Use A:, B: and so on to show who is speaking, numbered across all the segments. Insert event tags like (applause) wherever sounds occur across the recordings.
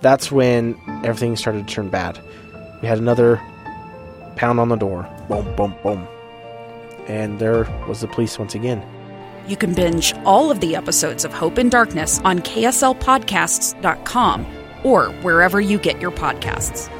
A: That's when everything started to turn bad. We had another pound on the door. Boom, boom, boom. And there was the police once again.
B: You can binge all of the episodes of Hope and Darkness on KSLPodcasts.com or wherever you get your podcasts.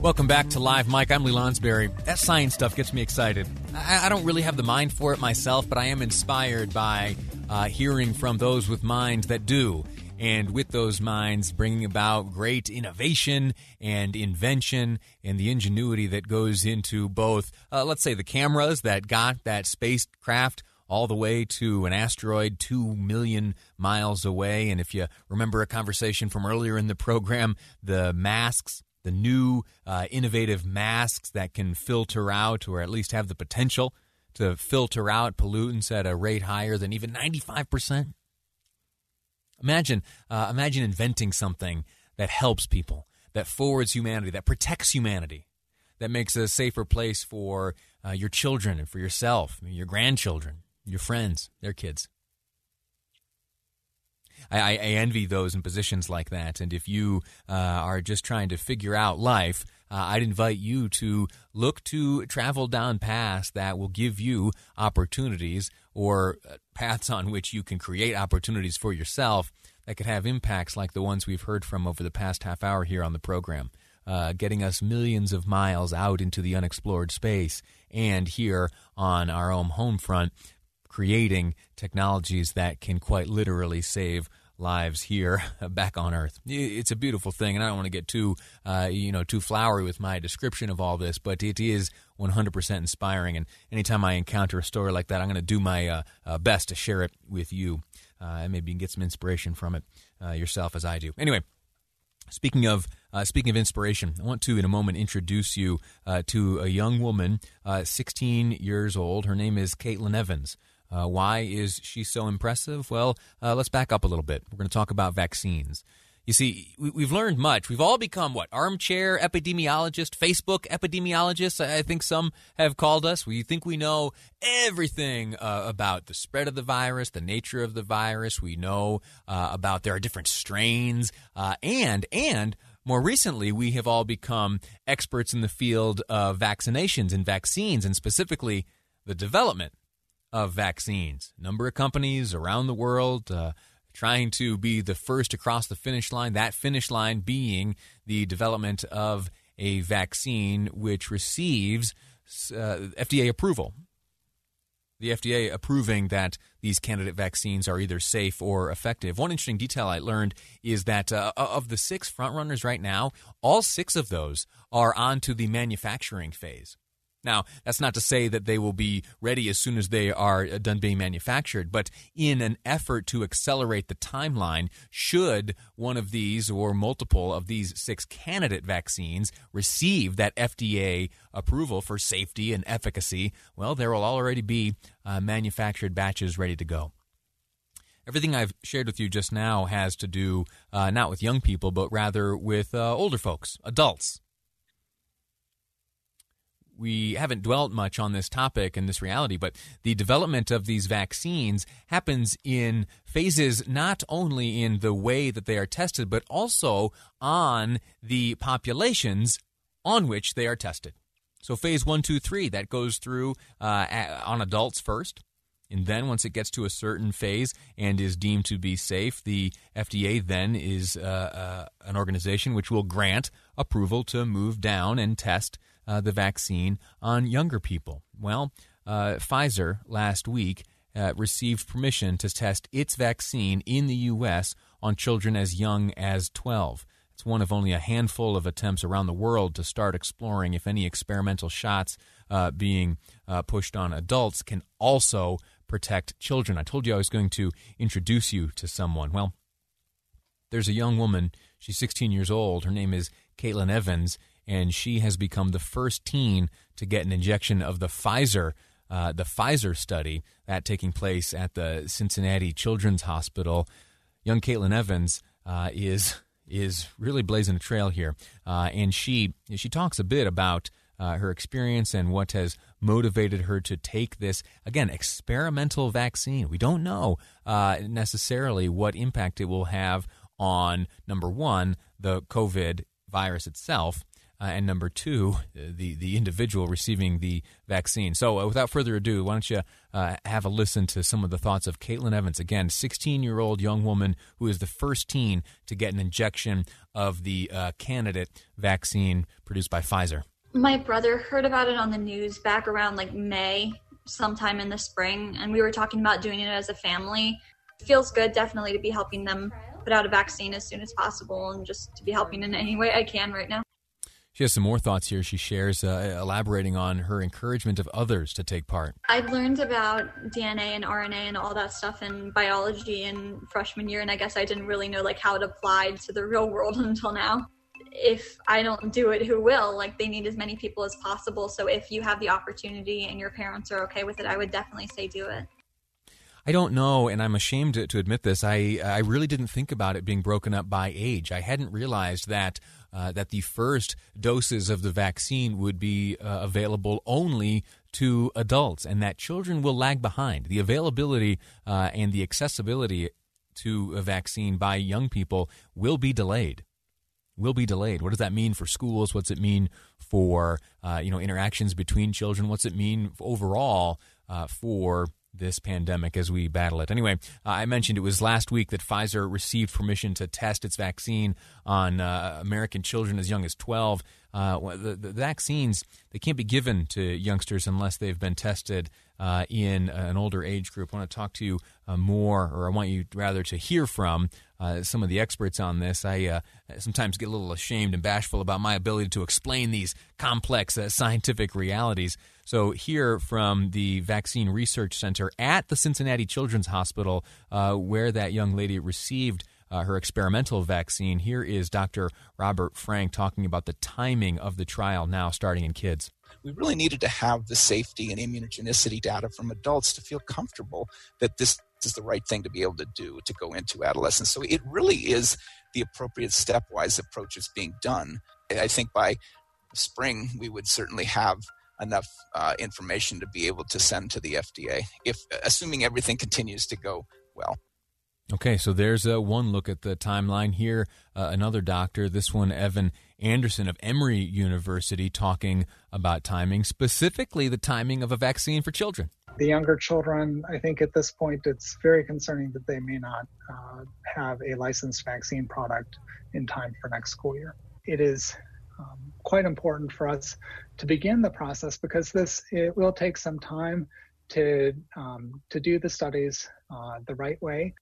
C: Welcome back to Live Mic. I'm Lee Lonsberry. That science stuff gets me excited. I, I don't really have the mind for it myself, but I am inspired by uh, hearing from those with minds that do. And with those minds, bringing about great innovation and invention and the ingenuity that goes into both, uh, let's say, the cameras that got that spacecraft all the way to an asteroid two million miles away. And if you remember a conversation from earlier in the program, the masks the new uh, innovative masks that can filter out or at least have the potential to filter out pollutants at a rate higher than even 95%. Imagine, uh, imagine inventing something that helps people, that forwards humanity, that protects humanity, that makes a safer place for uh, your children and for yourself, your grandchildren, your friends, their kids. I, I, envy those in positions like that. And if you uh, are just trying to figure out life, uh, I'd invite you to look to travel down paths that will give you opportunities or uh, paths on which you can create opportunities for yourself that could have impacts like the ones we've heard from over the past half hour here on the program. Uh, getting us millions of miles out into the unexplored space, and here on our own home front, creating technologies that can quite literally save lives here (laughs) back on earth it's a beautiful thing and i don't want to get too uh, you know too flowery with my description of all this but it is 100% inspiring and anytime i encounter a story like that i'm going to do my uh, uh, best to share it with you uh, and maybe you can get some inspiration from it uh, yourself as i do anyway Speaking of uh, speaking of inspiration, I want to in a moment introduce you uh, to a young woman, uh, 16 years old. Her name is Caitlin Evans. Uh, why is she so impressive? Well, uh, let's back up a little bit. We're going to talk about vaccines. You see, we, have learned much. We've all become what? Armchair epidemiologists, Facebook epidemiologists, I think some have called us. We think we know everything uh, about the spread of the virus, the nature of the virus. We know uh, about there are different strains, uh, and, and, more recently, we have all become experts in the field of vaccinations and vaccines, and specifically the development of vaccines. Number of companies around the world uh, trying to be the first across the finish line, that finish line being the development of a vaccine which receives uh, FDA approval. The FDA approving that these candidate vaccines are either safe or effective. One interesting detail I learned is that uh, of the six frontrunners right now, all six of those are onto the manufacturing phase. Now, that's not to say that they will be ready as soon as they are uh, done being manufactured, but in an effort to accelerate the timeline, should one of these or multiple of these six candidate vaccines receive that FDA approval for safety and efficacy, well, there will already be uh, manufactured batches ready to go. Everything I've shared with you just now has to do uh, not with young people, but rather with uh, older folks, adults we haven't dwelt much on this topic and this reality, but the development of these vaccines happens in phases not only in the way that they are tested, but also on the populations on which they are tested. So, phase one, two, three, that goes through uh, on adults first. And then, once it gets to a certain phase and is deemed to be safe, the FDA then is uh, uh, an organization which will grant approval to move down and test uh, the vaccine on younger people. Well, uh, Pfizer last week uh, received permission to test its vaccine in the U.S. on children as young as 12. It's one of only a handful of attempts around the world to start exploring if any experimental shots uh, being uh, pushed on adults can also protect children. I told you I was going to introduce you to someone. Well, there's a young woman. She's 16 years old. Her name is Caitlin Evans, and she has become the first teen to get an injection of the Pfizer. Uh, the Pfizer study that taking place at the Cincinnati Children's Hospital. Young Caitlin Evans uh, is is really blazing a trail here, uh, and she she talks a bit about uh, her experience and what has motivated her to take this again experimental vaccine. We don't know uh, necessarily what impact it will have on number one the COVID virus itself, uh, and number two, the the individual receiving the vaccine. So, uh, without further ado, why don't you uh, have a listen to some of the thoughts of Caitlin Evans, again, 16 year old young woman who is the first teen to get an injection of the uh, candidate vaccine produced by Pfizer.
D: My brother heard about it on the news back around like May, sometime in the spring, and we were talking about doing it as a family. It feels good, definitely, to be helping them put out a vaccine as soon as possible and just to be helping in any way I can right now.
C: She has some more thoughts here. She shares, uh, elaborating on her encouragement of others to take part.
D: I learned about DNA and RNA and all that stuff in biology in freshman year, and I guess I didn't really know like how it applied to the real world (laughs) until now. If I don't do it, who will? Like they need as many people as possible. So if you have the opportunity and your parents are okay with it, I would definitely say do it.
C: I don't know, and I'm ashamed to, to, admit this. I I really didn't think about it being broken up by age. I hadn't realized that uh, that the first doses of the vaccine would be uh, available only to adults, and that children will lag behind. The availability uh, and the accessibility to a vaccine by young people will be delayed. Will be delayed. What does that mean for schools? What's it mean for uh, you know interactions between children? What's it mean overall uh, for this pandemic as we battle it. Anyway, uh, I mentioned it was last week that Pfizer received permission to test its vaccine on uh, American children as young as 12. Uh, the, the, vaccines they can't be given to youngsters unless they've been tested uh, in an older age group. I want to talk to you uh, more, or I want you rather to hear from uh, some of the experts on this. I sometimes get a little ashamed and bashful about my ability to explain these complex scientific realities. So, here from the Vaccine Research Center at the Cincinnati Children's Hospital, uh, where that young lady received uh, her experimental vaccine. Here is Dr. Robert Frenck talking about the timing of the trial now starting in kids.
E: We really needed to have the safety and immunogenicity data from adults to feel comfortable that this is the right thing to be able to do to go into adolescence. So it really is the appropriate stepwise approach that's being done. I think by spring we would certainly have enough uh, information to be able to send to the FDA, if assuming everything continues to go well.
C: Okay, so there's uh, one look at the timeline here. Uh, another doctor, this one, Evan Anderson of Emory University, talking about timing, specifically the timing of a vaccine for children.
F: The younger children, I think at this point, it's very concerning that they may not uh, have a licensed vaccine product in time for next school year. It is um, quite important for us to begin the process because this it will take some time to um, to do the studies uh, the right way.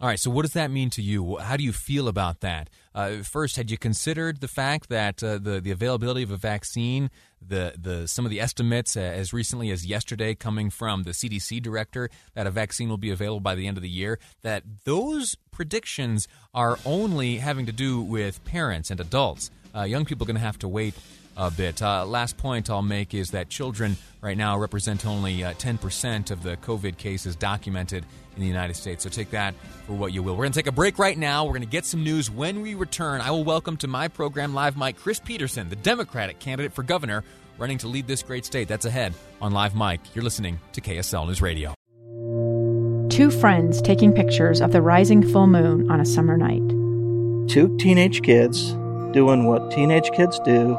C: All right. So, what does that mean to you? How do you feel about that? Uh, first, had you considered the fact that uh, the the availability of a vaccine, the the some of the estimates uh, as recently as yesterday, coming from the CDC director, that a vaccine will be available by the end of the year, that those predictions are only having to do with parents and adults. Uh, young people are going to have to wait a bit. Uh, last point I'll make is that children right now represent only uh, 10% of the COVID cases documented in the United States. So take that for what you will. We're going to take a break right now. We're going to get some news. When we return, I will welcome to my program Live Mic Chris Peterson, the Democratic candidate for governor, running to lead this great state. That's ahead on Live Mic. You're listening to KSL News Radio.
G: Two friends taking pictures of the rising full moon on a summer night.
H: Two teenage kids doing what teenage kids do